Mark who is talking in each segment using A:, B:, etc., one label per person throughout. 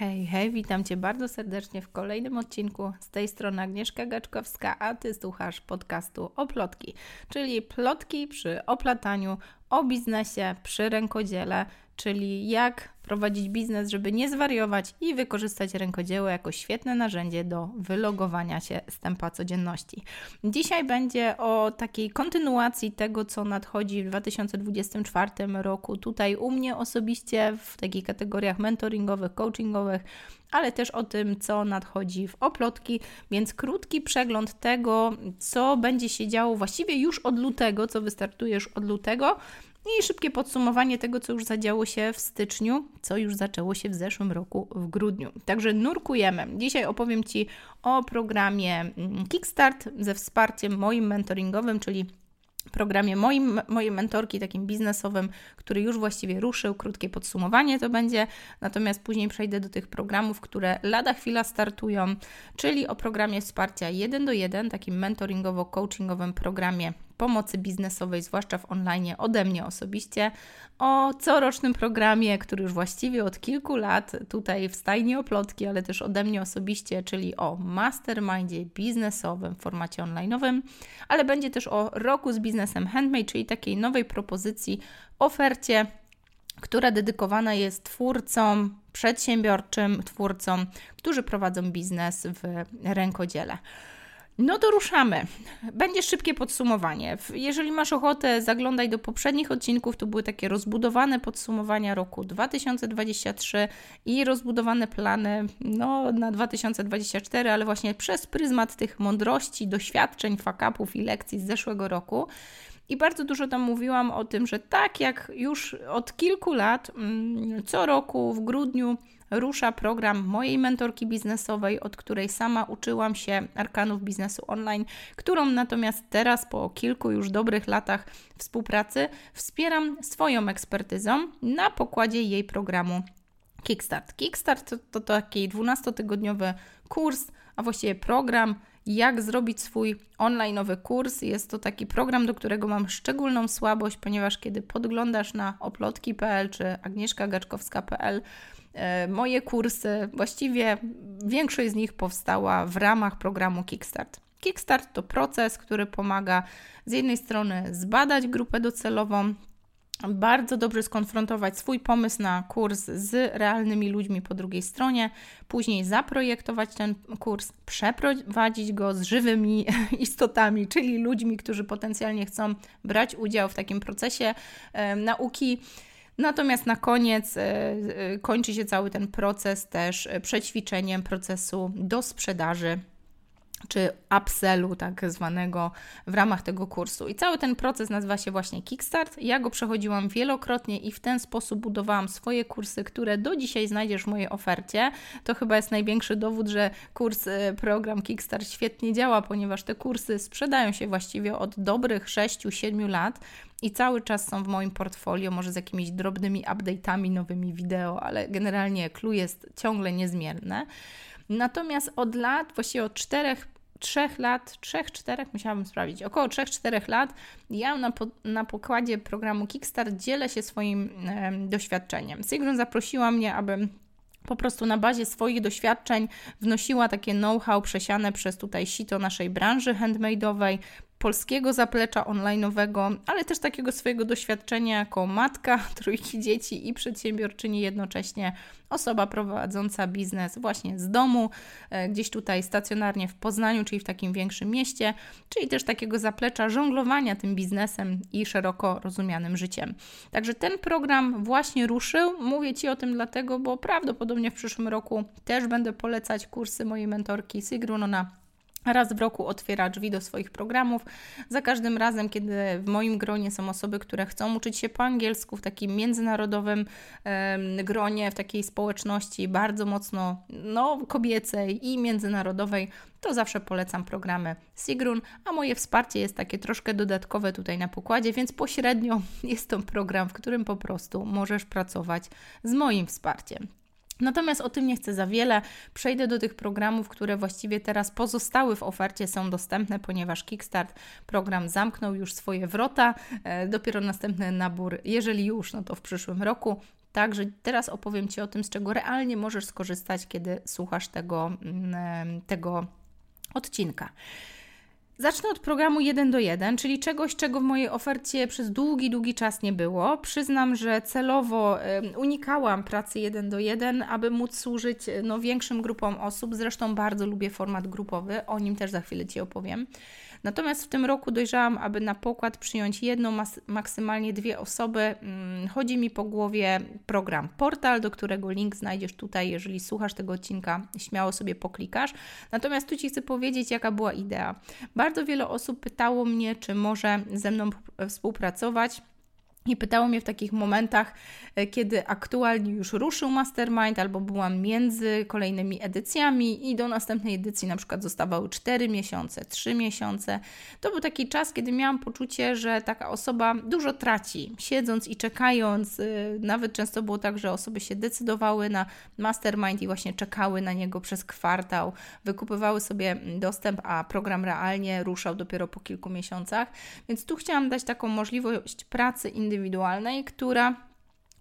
A: Hej, hej, witam Cię bardzo serdecznie w kolejnym odcinku. Z tej strony Agnieszka Gaczkowska, a Ty słuchasz podcastu Oplotki, czyli plotki przy oplataniu o biznesie przy rękodziele, czyli jak prowadzić biznes, żeby nie zwariować i wykorzystać rękodzieło jako świetne narzędzie do wylogowania się z tempa codzienności. Dzisiaj będzie o takiej kontynuacji tego, co nadchodzi w 2024 roku. Tutaj u mnie osobiście w takich kategoriach mentoringowych, coachingowych, ale też o tym, co nadchodzi w oplotki, więc krótki przegląd tego, co będzie się działo właściwie już od lutego, co wystartuje już od lutego i szybkie podsumowanie tego, co już zadziało się w styczniu, co już zaczęło się w zeszłym roku w grudniu. Także nurkujemy. Dzisiaj opowiem Ci o programie mm, Kickstart ze wsparciem moim mentoringowym, czyli programie moim, mojej mentorki, takim biznesowym, który już właściwie ruszył. Krótkie podsumowanie to będzie, natomiast później przejdę do tych programów, które lada chwila startują, czyli o programie wsparcia 1 do 1, takim mentoringowo-coachingowym programie pomocy biznesowej, zwłaszcza w online, ode mnie osobiście, o corocznym programie, który już właściwie od kilku lat tutaj w stajni oplotki, ale też ode mnie osobiście, czyli o mastermindzie biznesowym w formacie online'owym, ale będzie też o roku z biznesem handmade, czyli takiej nowej propozycji, ofercie która dedykowana jest twórcom, przedsiębiorczym twórcom, którzy prowadzą biznes w rękodziele. No to ruszamy. Będzie szybkie podsumowanie. Jeżeli masz ochotę, zaglądaj do poprzednich odcinków. To były takie rozbudowane podsumowania roku 2023 i rozbudowane plany no, na 2024, ale właśnie przez pryzmat tych mądrości, doświadczeń, fakapów i lekcji z zeszłego roku. I bardzo dużo tam mówiłam o tym, że tak jak już od kilku lat, mm, co roku w grudniu rusza program mojej mentorki biznesowej, od której sama uczyłam się arkanów biznesu online, którą natomiast teraz po kilku już dobrych latach współpracy wspieram swoją ekspertyzą na pokładzie jej programu Kickstart. Kickstart to, to taki 12-tygodniowy kurs, a właściwie program jak zrobić swój onlineowy kurs. Jest to taki program, do którego mam szczególną słabość, ponieważ kiedy podglądasz na oplotki.pl czy agnieszkagaczkowska.pl e, moje kursy, właściwie większość z nich powstała w ramach programu Kickstart. Kickstart to proces, który pomaga z jednej strony zbadać grupę docelową, bardzo dobrze skonfrontować swój pomysł na kurs z realnymi ludźmi po drugiej stronie, później zaprojektować ten kurs, przeprowadzić go z żywymi istotami, czyli ludźmi, którzy potencjalnie chcą brać udział w takim procesie e, nauki. Natomiast na koniec e, e, kończy się cały ten proces też przećwiczeniem procesu do sprzedaży czy upsellu tak zwanego w ramach tego kursu. I cały ten proces nazywa się właśnie Kickstart. Ja go przechodziłam wielokrotnie i w ten sposób budowałam swoje kursy, które do dzisiaj znajdziesz w mojej ofercie. To chyba jest największy dowód, że kurs, y, program Kickstart świetnie działa, ponieważ te kursy sprzedają się właściwie od dobrych 6-7 lat i cały czas są w moim portfolio, może z jakimiś drobnymi update'ami, nowymi wideo, ale generalnie clue jest ciągle niezmierne. Natomiast od lat, właściwie od czterech trzech lat, trzech, czterech, musiałabym sprawdzić, około trzech, czterech lat, ja na, po, na pokładzie programu Kickstart dzielę się swoim e, doświadczeniem. Sigrun zaprosiła mnie, aby po prostu na bazie swoich doświadczeń wnosiła takie know-how przesiane przez tutaj sito naszej branży handmade'owej, polskiego zaplecza online'owego, ale też takiego swojego doświadczenia jako matka trójki dzieci i przedsiębiorczyni jednocześnie, osoba prowadząca biznes właśnie z domu, e, gdzieś tutaj stacjonarnie w Poznaniu, czyli w takim większym mieście, czyli też takiego zaplecza żonglowania tym biznesem i szeroko rozumianym życiem. Także ten program właśnie ruszył. Mówię Ci o tym dlatego, bo prawdopodobnie w przyszłym roku też będę polecać kursy mojej mentorki Sigrun. Raz w roku otwiera drzwi do swoich programów. Za każdym razem, kiedy w moim gronie są osoby, które chcą uczyć się po angielsku w takim międzynarodowym gronie, w takiej społeczności bardzo mocno no, kobiecej i międzynarodowej, to zawsze polecam programy Sigrun, a moje wsparcie jest takie troszkę dodatkowe tutaj na pokładzie, więc pośrednio jest to program, w którym po prostu możesz pracować z moim wsparciem. Natomiast o tym nie chcę za wiele. Przejdę do tych programów, które właściwie teraz pozostały w ofercie, są dostępne, ponieważ Kickstart program zamknął już swoje wrota. E, dopiero następny nabór, jeżeli już, no to w przyszłym roku. Także teraz opowiem Ci o tym, z czego realnie możesz skorzystać, kiedy słuchasz tego, mm, tego odcinka. Zacznę od programu 1 do 1, czyli czegoś, czego w mojej ofercie przez długi, długi czas nie było. Przyznam, że celowo unikałam pracy 1 do 1, aby móc służyć no, większym grupom osób. Zresztą bardzo lubię format grupowy, o nim też za chwilę Ci opowiem. Natomiast w tym roku dojrzałam, aby na pokład przyjąć jedną, maksymalnie dwie osoby. Mm, chodzi mi po głowie program Portal, do którego link znajdziesz tutaj, jeżeli słuchasz tego odcinka, śmiało sobie poklikasz. Natomiast tu Ci chcę powiedzieć, jaka była idea. Bardzo wiele osób pytało mnie, czy może ze mną współpracować. I pytało mnie w takich momentach, e, kiedy aktualnie już ruszył Mastermind, albo byłam między kolejnymi edycjami i do następnej edycji na przykład zostawały 4 miesiące, 3 miesiące. To był taki czas, kiedy miałam poczucie, że taka osoba dużo traci, siedząc i czekając. E, nawet często było tak, że osoby się decydowały na Mastermind i właśnie czekały na niego przez kwartał, wykupywały sobie dostęp, a program realnie ruszał dopiero po kilku miesiącach. Więc tu chciałam dać taką możliwość pracy indywidualnej indywidualnej, która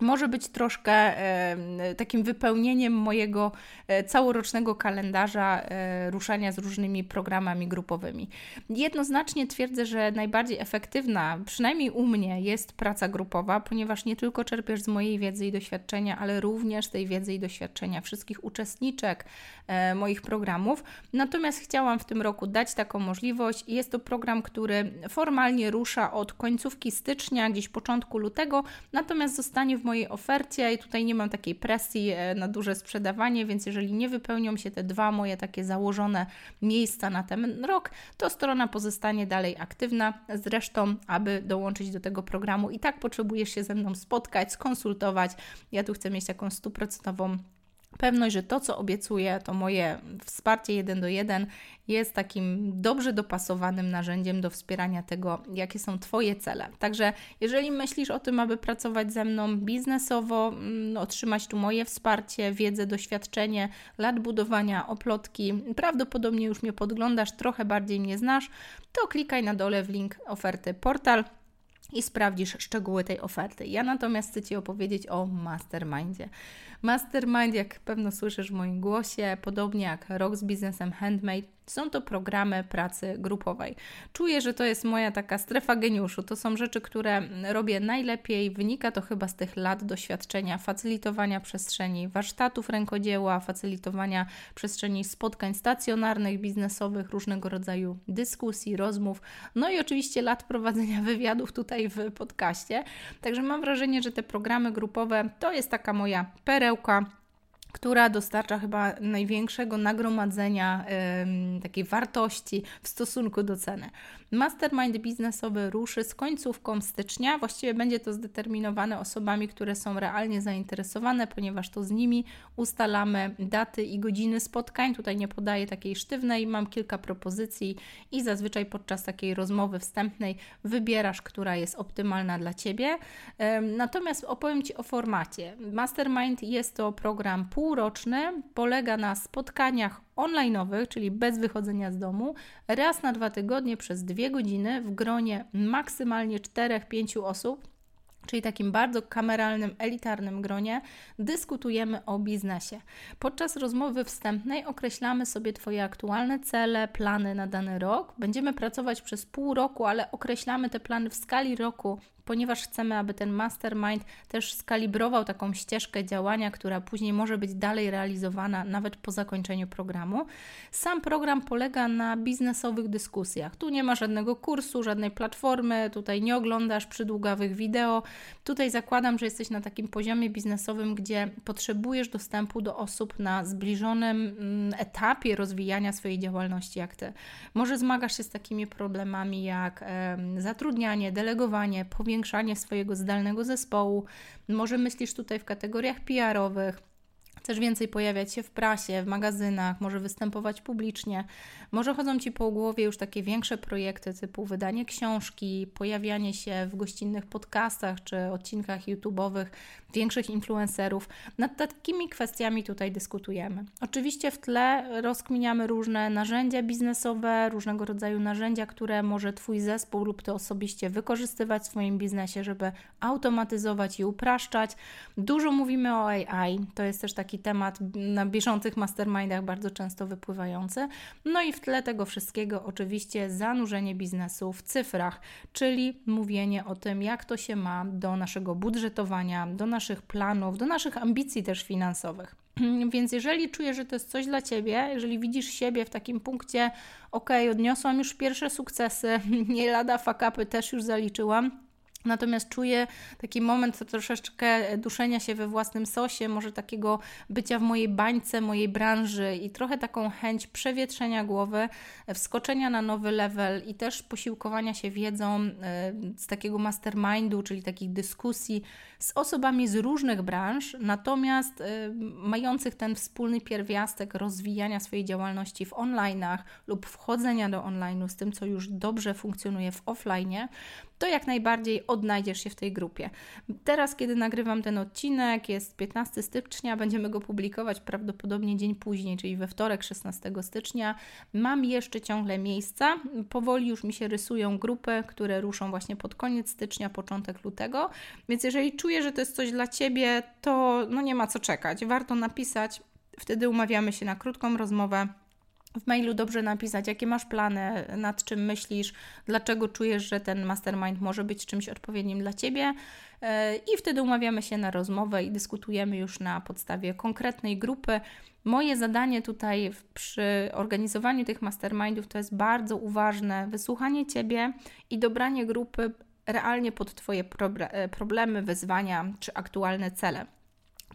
A: może być troszkę takim wypełnieniem mojego e, całorocznego kalendarza e, ruszania z różnymi programami grupowymi. Jednoznacznie twierdzę, że najbardziej efektywna, przynajmniej u mnie, jest praca grupowa, ponieważ nie tylko czerpiesz z mojej wiedzy i doświadczenia, ale również tej wiedzy i doświadczenia wszystkich uczestniczek moich programów. Natomiast chciałam w tym roku dać taką możliwość. Jest to program, który formalnie rusza od końcówki stycznia, gdzieś początku lutego, natomiast zostanie w mojej ofercie i tutaj nie mam takiej presji e, na duże sprzedawanie, więc jeżeli nie wypełnią się te dwa moje takie założone miejsca na ten rok, to strona pozostanie dalej aktywna. Zresztą, aby dołączyć do tego programu i tak potrzebujesz się ze mną spotkać, skonsultować. Ja tu chcę mieć taką stuprocentową pewność, że to, co obiecuję, to moje wsparcie jeden do jeden jest takim dobrze dopasowanym narzędziem do wspierania tego, jakie są Twoje cele. Także jeżeli myślisz o tym, aby pracować ze mną biznesowo, mm, otrzymać tu moje wsparcie, wiedzę, doświadczenie, lat budowania, oplotki, prawdopodobnie już mnie podglądasz, trochę bardziej mnie znasz, to klikaj na dole w link oferty portal i sprawdzisz szczegóły tej oferty. Ja natomiast chcę Ci opowiedzieć o mastermindzie. Mastermind, jak pewno słyszysz w moim głosie, podobnie jak Rok z biznesem Handmade, są to programy pracy grupowej. Czuję, że to jest moja taka strefa geniuszu. To są rzeczy, które robię najlepiej. Wynika to chyba z tych lat doświadczenia facylitowania przestrzeni warsztatów rękodzieła, facylitowania przestrzeni spotkań stacjonarnych, biznesowych, różnego rodzaju dyskusji, rozmów, no i oczywiście lat prowadzenia wywiadów tutaj w podcaście. Także mam wrażenie, że te programy grupowe to jest taka moja perełka która dostarcza chyba największego nagromadzenia takiej wartości w stosunku do ceny. Mastermind biznesowy ruszy z końcówką stycznia. Właściwie będzie to zdeterminowane osobami, które są realnie zainteresowane, ponieważ to z nimi ustalamy daty i godziny spotkań. Tutaj nie podaję takiej sztywnej, mam kilka propozycji i zazwyczaj podczas takiej rozmowy wstępnej wybierasz, która jest optymalna dla Ciebie. Natomiast opowiem Ci o formacie. Mastermind jest to program półroczny, polega na spotkaniach online'owych, czyli bez wychodzenia z domu, raz na dwa tygodnie przez dwie godziny w gronie maksymalnie 4-5 osób czyli takim bardzo kameralnym, elitarnym gronie, dyskutujemy o biznesie. Podczas rozmowy wstępnej określamy sobie Twoje aktualne cele, plany na dany rok. Będziemy pracować przez pół roku, ale określamy te plany w skali roku ponieważ chcemy, aby ten mastermind też skalibrował taką ścieżkę działania, która później może być dalej realizowana nawet po zakończeniu programu. Sam program polega na biznesowych dyskusjach. Tu nie ma żadnego kursu, żadnej platformy, tutaj nie oglądasz przydługawych wideo. Tutaj zakładam, że jesteś na takim poziomie biznesowym, gdzie potrzebujesz dostępu do osób na zbliżonym mm, etapie rozwijania swojej działalności jak ty. Może zmagasz się z takimi problemami jak zatrudnianie, delegowanie, powiększanie powiększanie swojego zdalnego zespołu. Może myślisz tutaj w kategoriach PR-owych, też więcej pojawiać się w prasie, w magazynach, może występować publicznie. Może chodzą Ci po głowie już takie większe projekty typu wydanie książki, pojawianie się w gościnnych podcastach czy odcinkach YouTube'owych większych influencerów. Nad takimi kwestiami tutaj dyskutujemy. Oczywiście w tle rozkminiamy różne narzędzia biznesowe, różnego rodzaju narzędzia, które może Twój zespół lub Ty osobiście wykorzystywać w swoim biznesie, żeby automatyzować i upraszczać. Dużo mówimy o AI, to jest też taki temat na bieżących mastermindach bardzo często wypływający. No i w tle tego wszystkiego oczywiście zanurzenie biznesu w cyfrach, czyli mówienie o tym, jak to się ma do naszego budżetowania, do naszych planów, do naszych ambicji też finansowych. Więc jeżeli czujesz, że to jest coś dla Ciebie, jeżeli widzisz siebie w takim punkcie, ok, odniosłam już pierwsze sukcesy, nie lada fakapy też już zaliczyłam, Natomiast czuję taki moment troszeczkę duszenia się we własnym sosie, może takiego bycia w mojej bańce, mojej branży i trochę taką chęć przewietrzenia głowy, wskoczenia na nowy level i też posiłkowania się wiedzą e, z takiego mastermindu, czyli takich dyskusji z osobami z różnych branż, natomiast e, mających ten wspólny pierwiastek rozwijania swojej działalności w online'ach lub wchodzenia do online'u z tym, co już dobrze funkcjonuje w offline, to jak najbardziej odnajdziesz się w tej grupie. Teraz, kiedy nagrywam ten odcinek, jest 15 stycznia, będziemy go publikować prawdopodobnie dzień później, czyli we wtorek 16 stycznia. Mam jeszcze ciągle miejsca, powoli już mi się rysują grupy, które ruszą właśnie pod koniec stycznia, początek lutego, więc jeżeli czuję, że to jest coś dla Ciebie, to no nie ma co czekać, warto napisać, wtedy umawiamy się na krótką rozmowę w mailu dobrze napisać, jakie masz plany, nad czym myślisz, dlaczego czujesz, że ten mastermind może być czymś odpowiednim dla ciebie. E, I wtedy umawiamy się na rozmowę i dyskutujemy już na podstawie konkretnej grupy. Moje zadanie tutaj przy organizowaniu tych mastermindów to jest bardzo uważne wysłuchanie ciebie i dobranie grupy realnie pod Twoje e, problemy, wyzwania czy aktualne cele.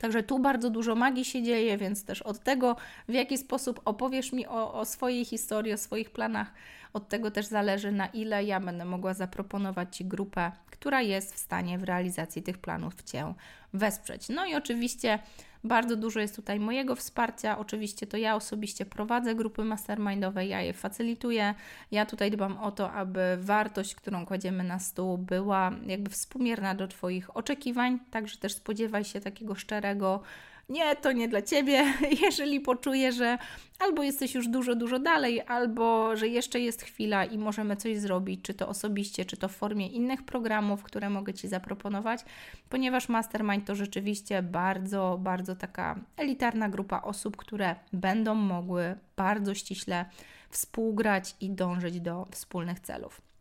A: Także tu bardzo dużo magii się dzieje, więc też od tego, w jaki sposób opowiesz mi o, o swojej historii, o swoich planach, od tego też zależy, na ile ja będę mogła zaproponować Ci grupę, która jest w stanie w realizacji tych planów Cię wesprzeć. No i oczywiście bardzo dużo jest tutaj mojego wsparcia. Oczywiście to ja osobiście prowadzę grupy mastermindowe, ja je facylituję. Ja tutaj dbam o to, aby wartość, którą kładziemy na stół, była jakby współmierna do Twoich oczekiwań. Także też spodziewaj się takiego szczerego nie, to nie dla ciebie, jeżeli poczuję, że albo jesteś już dużo, dużo dalej, albo że jeszcze jest chwila i możemy coś zrobić, czy to osobiście, czy to w formie innych programów, które mogę Ci zaproponować, ponieważ Mastermind to rzeczywiście bardzo, bardzo taka elitarna grupa osób, które będą mogły bardzo ściśle współgrać i dążyć do wspólnych celów.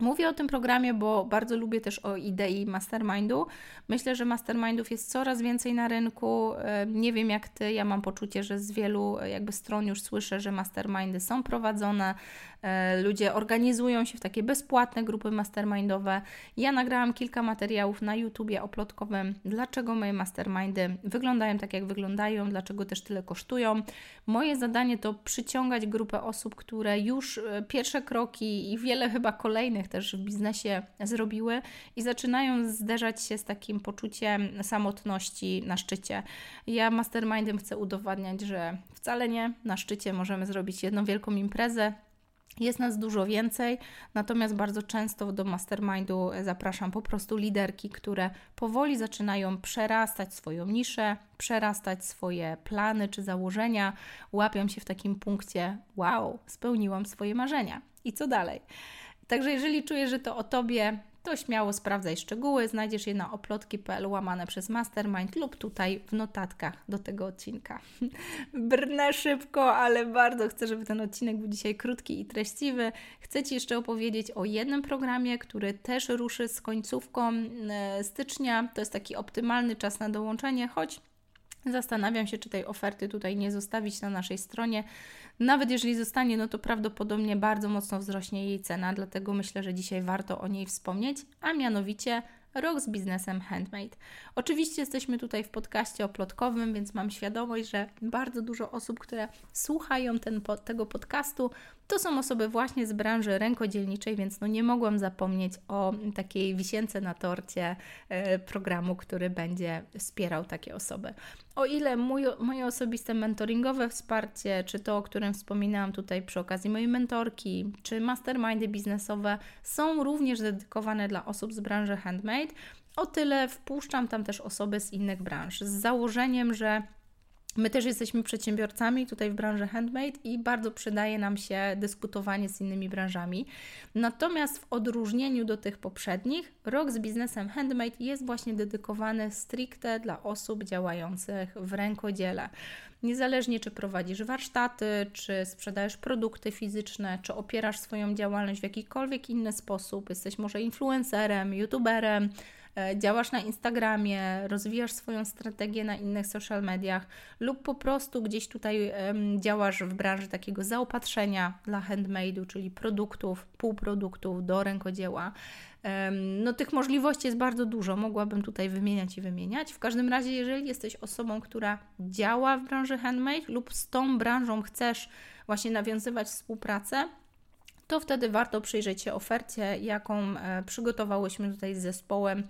A: Mówię o tym programie, bo bardzo lubię też o idei mastermindu. Myślę, że mastermindów jest coraz więcej na rynku. Nie wiem jak ty, ja mam poczucie, że z wielu jakby stron już słyszę, że mastermindy są prowadzone. E, ludzie organizują się w takie bezpłatne grupy mastermindowe. Ja nagrałam kilka materiałów na YouTubie oplotkowym, dlaczego moje mastermindy wyglądają tak, jak wyglądają, dlaczego też tyle kosztują. Moje zadanie to przyciągać grupę osób, które już e, pierwsze kroki i wiele chyba kolejnych też w biznesie zrobiły i zaczynają zderzać się z takim poczuciem samotności na szczycie. Ja mastermindem chcę udowadniać, że wcale nie. Na szczycie możemy zrobić jedną wielką imprezę, jest nas dużo więcej, natomiast bardzo często do mastermindu zapraszam po prostu liderki, które powoli zaczynają przerastać swoją niszę, przerastać swoje plany czy założenia, łapią się w takim punkcie: wow, spełniłam swoje marzenia. I co dalej? Także jeżeli czujesz, że to o tobie, to śmiało sprawdzaj szczegóły. Znajdziesz je na oplotki.pl łamane przez Mastermind lub tutaj w notatkach do tego odcinka. Brnę szybko, ale bardzo chcę, żeby ten odcinek był dzisiaj krótki i treściwy. Chcę Ci jeszcze opowiedzieć o jednym programie, który też ruszy z końcówką e, stycznia. To jest taki optymalny czas na dołączenie, choć Zastanawiam się, czy tej oferty tutaj nie zostawić na naszej stronie. Nawet jeżeli zostanie, no to prawdopodobnie bardzo mocno wzrośnie jej cena, dlatego myślę, że dzisiaj warto o niej wspomnieć, a mianowicie Rok z biznesem handmade. Oczywiście jesteśmy tutaj w podcaście oplotkowym, więc mam świadomość, że bardzo dużo osób, które słuchają ten, tego podcastu, to są osoby właśnie z branży rękodzielniczej, więc no nie mogłam zapomnieć o takiej wisience na torcie e, programu, który będzie wspierał takie osoby. O ile mój, moje osobiste mentoringowe wsparcie, czy to, o którym wspominałam tutaj przy okazji mojej mentorki, czy mastermindy biznesowe są również dedykowane dla osób z branży handmade, o tyle wpuszczam tam też osoby z innych branż, z założeniem, że My też jesteśmy przedsiębiorcami tutaj w branży handmade i bardzo przydaje nam się dyskutowanie z innymi branżami. Natomiast w odróżnieniu do tych poprzednich, rok z biznesem handmade jest właśnie dedykowany stricte dla osób działających w rękodziele. Niezależnie czy prowadzisz warsztaty, czy sprzedajesz produkty fizyczne, czy opierasz swoją działalność w jakikolwiek inny sposób, jesteś może influencerem, youtuberem, działasz na Instagramie, rozwijasz swoją strategię na innych social mediach lub po prostu gdzieś tutaj działasz w branży takiego zaopatrzenia dla handmade'u, czyli produktów, półproduktów do rękodzieła. No, tych możliwości jest bardzo dużo, mogłabym tutaj wymieniać i wymieniać. W każdym razie, jeżeli jesteś osobą, która działa w branży handmade lub z tą branżą chcesz właśnie nawiązywać współpracę, to wtedy warto przyjrzeć się ofercie, jaką e, przygotowałyśmy tutaj z zespołem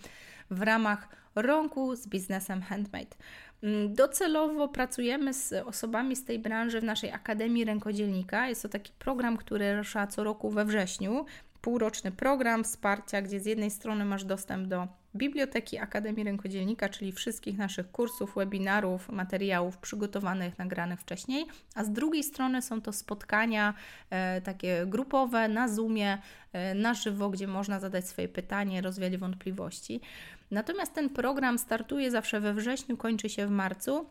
A: w ramach rąku z biznesem handmade. Mm, docelowo pracujemy z osobami z tej branży w naszej Akademii Rękodzielnika. Jest to taki program, który rusza co roku we wrześniu. Półroczny program wsparcia, gdzie z jednej strony masz dostęp do Biblioteki Akademii Rękodzielnika, czyli wszystkich naszych kursów, webinarów, materiałów przygotowanych, nagranych wcześniej, a z drugiej strony są to spotkania e, takie grupowe na Zoomie, e, na żywo, gdzie można zadać swoje pytanie, rozwiać wątpliwości. Natomiast ten program startuje zawsze we wrześniu, kończy się w marcu.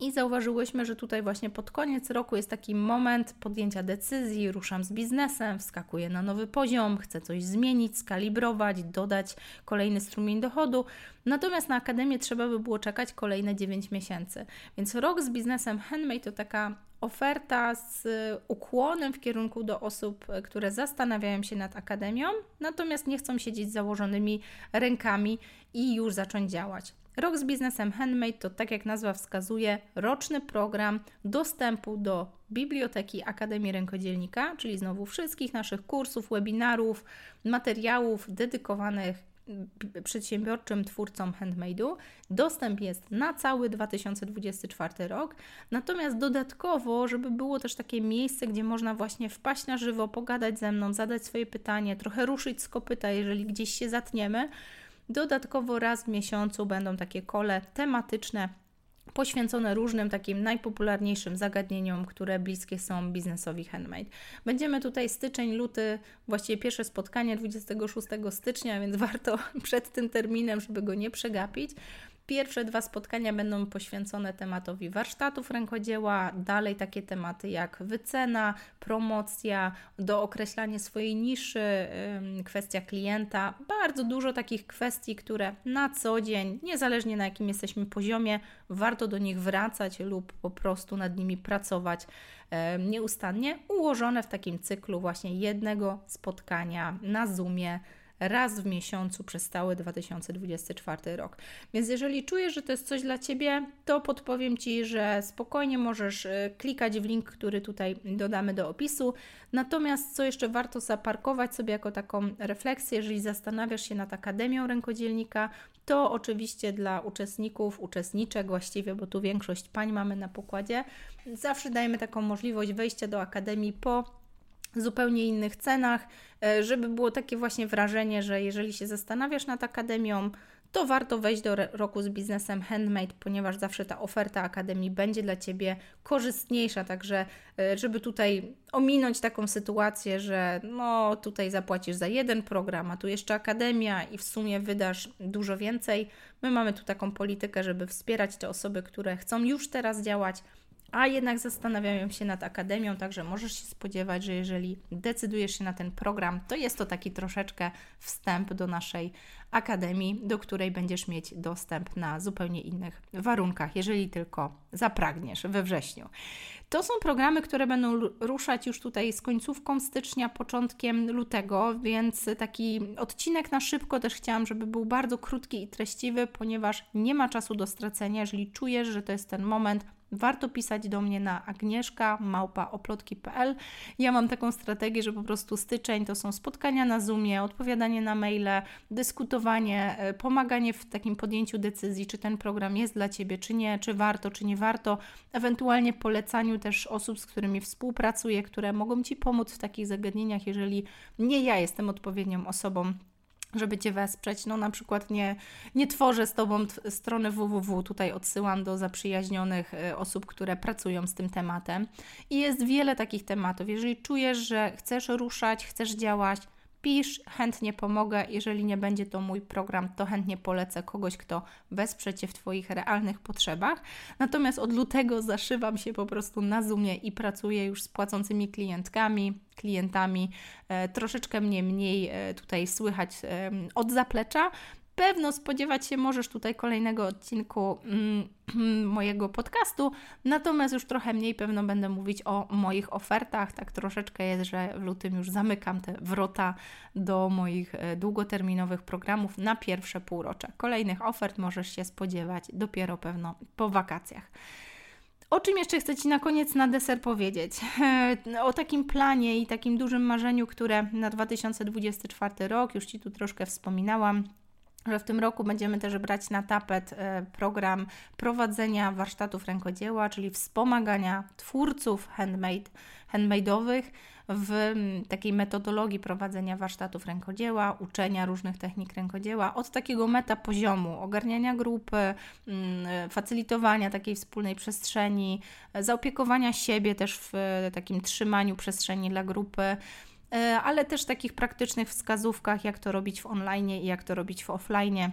A: I zauważyłyśmy, że tutaj właśnie pod koniec roku jest taki moment podjęcia decyzji, ruszam z biznesem, wskakuję na nowy poziom, chcę coś zmienić, skalibrować, dodać kolejny strumień dochodu. Natomiast na akademię trzeba by było czekać kolejne 9 miesięcy. Więc rok z biznesem handmade to taka oferta z ukłonem w kierunku do osób, które zastanawiają się nad akademią, natomiast nie chcą siedzieć z założonymi rękami i już zacząć działać. Rok z biznesem handmade to, tak jak nazwa wskazuje, roczny program dostępu do Biblioteki Akademii Rękodzielnika, czyli znowu wszystkich naszych kursów, webinarów, materiałów dedykowanych przedsiębiorczym twórcom handmade'u. Dostęp jest na cały 2024 rok. Natomiast dodatkowo, żeby było też takie miejsce, gdzie można właśnie wpaść na żywo, pogadać ze mną, zadać swoje pytanie, trochę ruszyć z kopyta, jeżeli gdzieś się zatniemy, Dodatkowo raz w miesiącu będą takie kole tematyczne poświęcone różnym takim najpopularniejszym zagadnieniom, które bliskie są biznesowi handmade. Będziemy tutaj styczeń, luty, właściwie pierwsze spotkanie 26 stycznia, więc warto przed tym terminem, żeby go nie przegapić. Pierwsze dwa spotkania będą poświęcone tematowi warsztatów rękodzieła, dalej takie tematy jak wycena, promocja, dookreślanie swojej niszy, kwestia klienta. Bardzo dużo takich kwestii, które na co dzień, niezależnie na jakim jesteśmy poziomie, warto do nich wracać lub po prostu nad nimi pracować nieustannie, ułożone w takim cyklu właśnie jednego spotkania na Zoomie raz w miesiącu przez cały 2024 rok. Więc jeżeli czujesz, że to jest coś dla Ciebie, to podpowiem Ci, że spokojnie możesz y, klikać w link, który tutaj dodamy do opisu. Natomiast co jeszcze warto zaparkować sobie jako taką refleksję, jeżeli zastanawiasz się nad Akademią Rękodzielnika, to oczywiście dla uczestników, uczestniczek właściwie, bo tu większość pań mamy na pokładzie, zawsze dajemy taką możliwość wejścia do Akademii po zupełnie innych cenach, e, żeby było takie właśnie wrażenie, że jeżeli się zastanawiasz nad akademią, to warto wejść do roku z biznesem handmade, ponieważ zawsze ta oferta akademii będzie dla Ciebie korzystniejsza, także e, żeby tutaj ominąć taką sytuację, że no tutaj zapłacisz za jeden program, a tu jeszcze akademia i w sumie wydasz dużo więcej. My mamy tu taką politykę, żeby wspierać te osoby, które chcą już teraz działać, a jednak zastanawiają się nad akademią, także możesz się spodziewać, że jeżeli decydujesz się na ten program, to jest to taki troszeczkę wstęp do naszej akademii, do której będziesz mieć dostęp na zupełnie innych warunkach, jeżeli tylko zapragniesz we wrześniu. To są programy, które będą ruszać już tutaj z końcówką stycznia, początkiem lutego, więc taki odcinek na szybko też chciałam, żeby był bardzo krótki i treściwy, ponieważ nie ma czasu do stracenia. Jeżeli czujesz, że to jest ten moment, warto pisać do mnie na agnieszka małpaoplotki.pl. Ja mam taką strategię, że po prostu styczeń to są spotkania na Zoomie, odpowiadanie na maile, dyskutowanie, e, pomaganie w takim podjęciu decyzji, czy ten program jest dla Ciebie, czy nie, czy warto, czy nie warto, ewentualnie polecaniu też osób, z którymi współpracuję, które mogą Ci pomóc w takich zagadnieniach, jeżeli nie ja jestem odpowiednią osobą żeby Cię wesprzeć. No na przykład nie, nie tworzę z Tobą strony www, tutaj odsyłam do zaprzyjaźnionych e, osób, które pracują z tym tematem. I jest wiele takich tematów. Jeżeli czujesz, że chcesz ruszać, chcesz działać, pisz, chętnie pomogę. Jeżeli nie będzie to mój program, to chętnie polecę kogoś, kto wesprze Cię w Twoich realnych potrzebach. Natomiast od lutego zaszywam się po prostu na Zoomie i pracuję już z płacącymi klientkami, klientami. E, troszeczkę mnie mniej e, tutaj słychać e, od zaplecza, pewno spodziewać się możesz tutaj kolejnego odcinku mm, mojego podcastu, natomiast już trochę mniej pewno będę mówić o moich ofertach. Tak troszeczkę jest, że w lutym już zamykam te wrota do moich e, długoterminowych programów na pierwsze półrocze. Kolejnych ofert możesz się spodziewać dopiero pewno po wakacjach. O czym jeszcze chcę Ci na koniec na deser powiedzieć? O takim planie i takim dużym marzeniu, które na 2024 rok, już Ci tu troszkę wspominałam, że w tym roku będziemy też brać na tapet e, program prowadzenia warsztatów rękodzieła, czyli wspomagania twórców handmade, handmade'owych w takiej metodologii prowadzenia warsztatów rękodzieła, uczenia różnych technik rękodzieła, od takiego meta poziomu, ogarniania grupy, facylitowania takiej wspólnej przestrzeni, zaopiekowania siebie też w takim trzymaniu przestrzeni dla grupy, E, ale też takich praktycznych wskazówkach, jak to robić w online i jak to robić w offline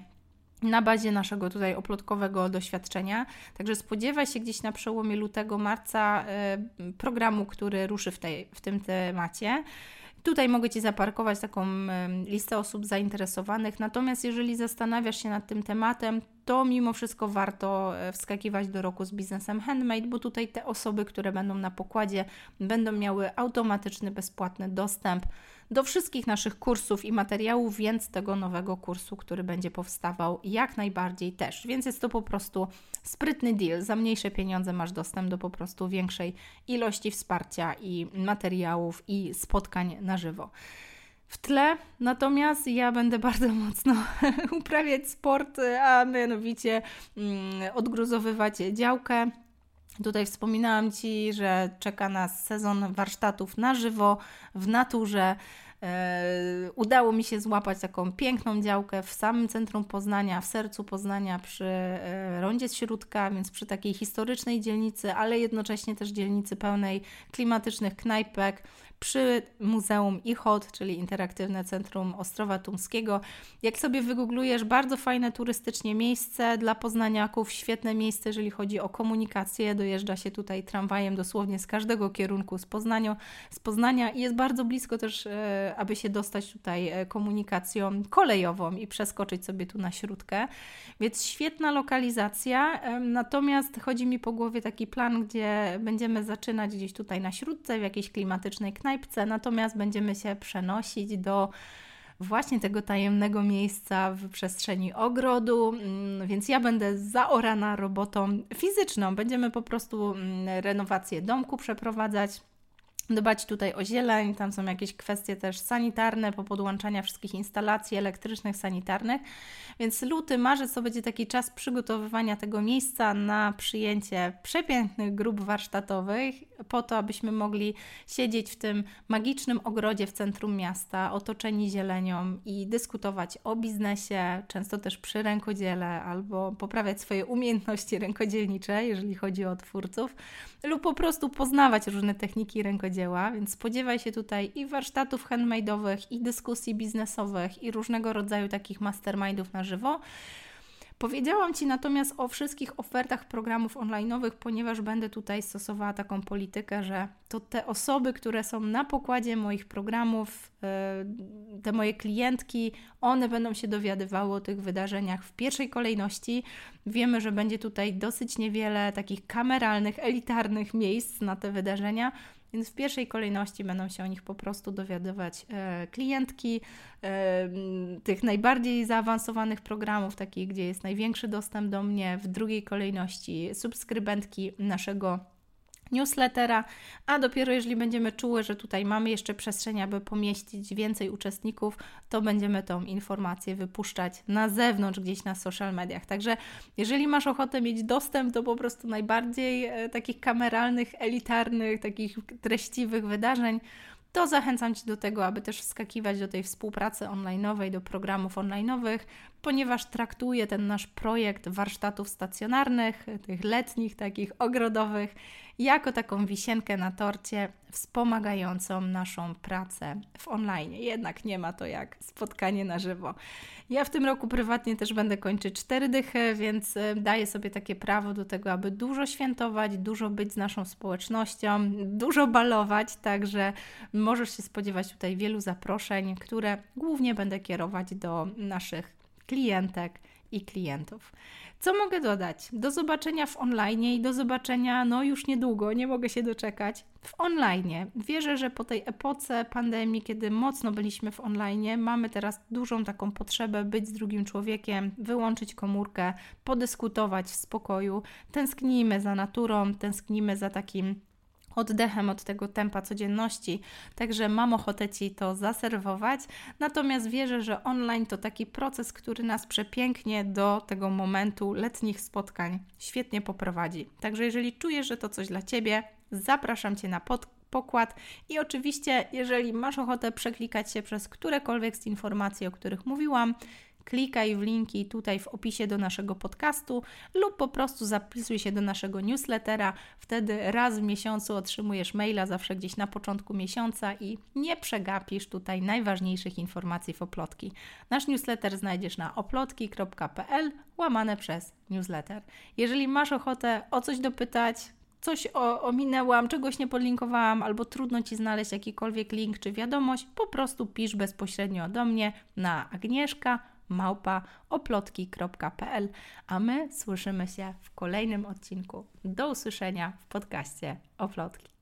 A: na bazie naszego tutaj oplotkowego doświadczenia. Także spodziewaj się gdzieś na przełomie lutego, marca e, programu, który ruszy w, tej, w tym temacie. Tutaj mogę Ci zaparkować taką listę osób zainteresowanych. Natomiast jeżeli zastanawiasz się nad tym tematem, to mimo wszystko warto e, wskakiwać do roku z biznesem handmade, bo tutaj te osoby, które będą na pokładzie, będą miały automatyczny, bezpłatny dostęp do wszystkich naszych kursów i materiałów, więc tego nowego kursu, który będzie powstawał, jak najbardziej też. Więc jest to po prostu sprytny deal. Za mniejsze pieniądze masz dostęp do po prostu większej ilości wsparcia i materiałów i spotkań na żywo w tle, natomiast ja będę bardzo mocno uprawiać sport, a mianowicie mm, odgruzowywać działkę. Tutaj wspominałam Ci, że czeka nas sezon warsztatów na żywo, w naturze. E, udało mi się złapać taką piękną działkę w samym centrum Poznania, w sercu Poznania, przy e, rondzie Śródka, więc przy takiej historycznej dzielnicy, ale jednocześnie też dzielnicy pełnej klimatycznych knajpek przy Muzeum ICHOT, czyli Interaktywne Centrum Ostrowa Tumskiego. Jak sobie wygooglujesz, bardzo fajne turystycznie miejsce dla poznaniaków, świetne miejsce, jeżeli chodzi o komunikację. Dojeżdża się tutaj tramwajem dosłownie z każdego kierunku z Poznania, z Poznania i jest bardzo blisko też, e, aby się dostać tutaj e, komunikacją kolejową i przeskoczyć sobie tu na śródkę. Więc świetna lokalizacja, natomiast chodzi mi po głowie taki plan, gdzie będziemy zaczynać gdzieś tutaj na śródce, w jakiejś klimatycznej knajpie, knajpce, natomiast będziemy się przenosić do właśnie tego tajemnego miejsca w przestrzeni ogrodu, mm, więc ja będę zaorana robotą fizyczną. Będziemy po prostu mm, renowację domku przeprowadzać dbać tutaj o zieleń, tam są jakieś kwestie też sanitarne, po podłączania wszystkich instalacji elektrycznych, sanitarnych, więc luty, marzec to będzie taki czas przygotowywania tego miejsca na przyjęcie przepięknych grup warsztatowych, po to, abyśmy mogli siedzieć w tym magicznym ogrodzie w centrum miasta, otoczeni zielenią i dyskutować o biznesie, często też przy rękodziele, albo poprawiać swoje umiejętności rękodzielnicze, jeżeli chodzi o twórców, lub po prostu poznawać różne techniki rękodzielne dzieła, więc spodziewaj się tutaj i warsztatów handmade'owych, i dyskusji biznesowych, i różnego rodzaju takich mastermindów na żywo. Powiedziałam Ci natomiast o wszystkich ofertach programów online'owych, ponieważ będę tutaj stosowała taką politykę, że to te osoby, które są na pokładzie moich programów, e, te moje klientki, one będą się dowiadywały o tych wydarzeniach w pierwszej kolejności. Wiemy, że będzie tutaj dosyć niewiele takich kameralnych, elitarnych miejsc na te wydarzenia, więc w pierwszej kolejności będą się o nich po prostu dowiadywać e, klientki e, tych najbardziej zaawansowanych programów, takich, gdzie jest największy dostęp do mnie. W drugiej kolejności subskrybentki naszego newslettera, a dopiero jeżeli będziemy czuły, że tutaj mamy jeszcze przestrzeń, aby pomieścić więcej uczestników, to będziemy tą informację wypuszczać na zewnątrz, gdzieś na social mediach. Także jeżeli masz ochotę mieć dostęp do po prostu najbardziej e, takich kameralnych, elitarnych, takich treściwych wydarzeń, to zachęcam Cię do tego, aby też wskakiwać do tej współpracy online'owej, do programów online'owych, ponieważ traktuję ten nasz projekt warsztatów stacjonarnych, tych letnich, takich ogrodowych, jako taką wisienkę na torcie wspomagającą naszą pracę w online. Jednak nie ma to jak spotkanie na żywo. Ja w tym roku prywatnie też będę kończyć cztery dychy, więc e, daję sobie takie prawo do tego, aby dużo świętować, dużo być z naszą społecznością, dużo balować, także możesz się spodziewać tutaj wielu zaproszeń, które głównie będę kierować do naszych klientek i klientów. Co mogę dodać? Do zobaczenia w online i do zobaczenia, no już niedługo, nie mogę się doczekać, w online. Wierzę, że po tej epoce pandemii, kiedy mocno byliśmy w online, mamy teraz dużą taką potrzebę być z drugim człowiekiem, wyłączyć komórkę, podyskutować w spokoju. Tęsknimy za naturą, tęsknimy za takim oddechem od tego tempa codzienności, także mam ochotę Ci to zaserwować. Natomiast wierzę, że online to taki proces, który nas przepięknie do tego momentu letnich spotkań świetnie poprowadzi. Także jeżeli czujesz, że to coś dla Ciebie, zapraszam Cię na pod pokład i oczywiście, jeżeli masz ochotę przeklikać się przez którekolwiek z informacji, o których mówiłam, klikaj w linki tutaj w opisie do naszego podcastu lub po prostu zapisuj się do naszego newslettera. Wtedy raz w miesiącu otrzymujesz maila zawsze gdzieś na początku miesiąca i nie przegapisz tutaj najważniejszych informacji w Oplotki. Nasz newsletter znajdziesz na oplotki.pl łamane przez newsletter. Jeżeli masz ochotę o coś dopytać, coś ominęłam, czegoś nie podlinkowałam, albo trudno Ci znaleźć jakikolwiek link czy wiadomość, po prostu pisz bezpośrednio do mnie na Agnieszka małpa oplotki.pl, a my słyszymy się w kolejnym odcinku. Do usłyszenia w podcaście Oplotki.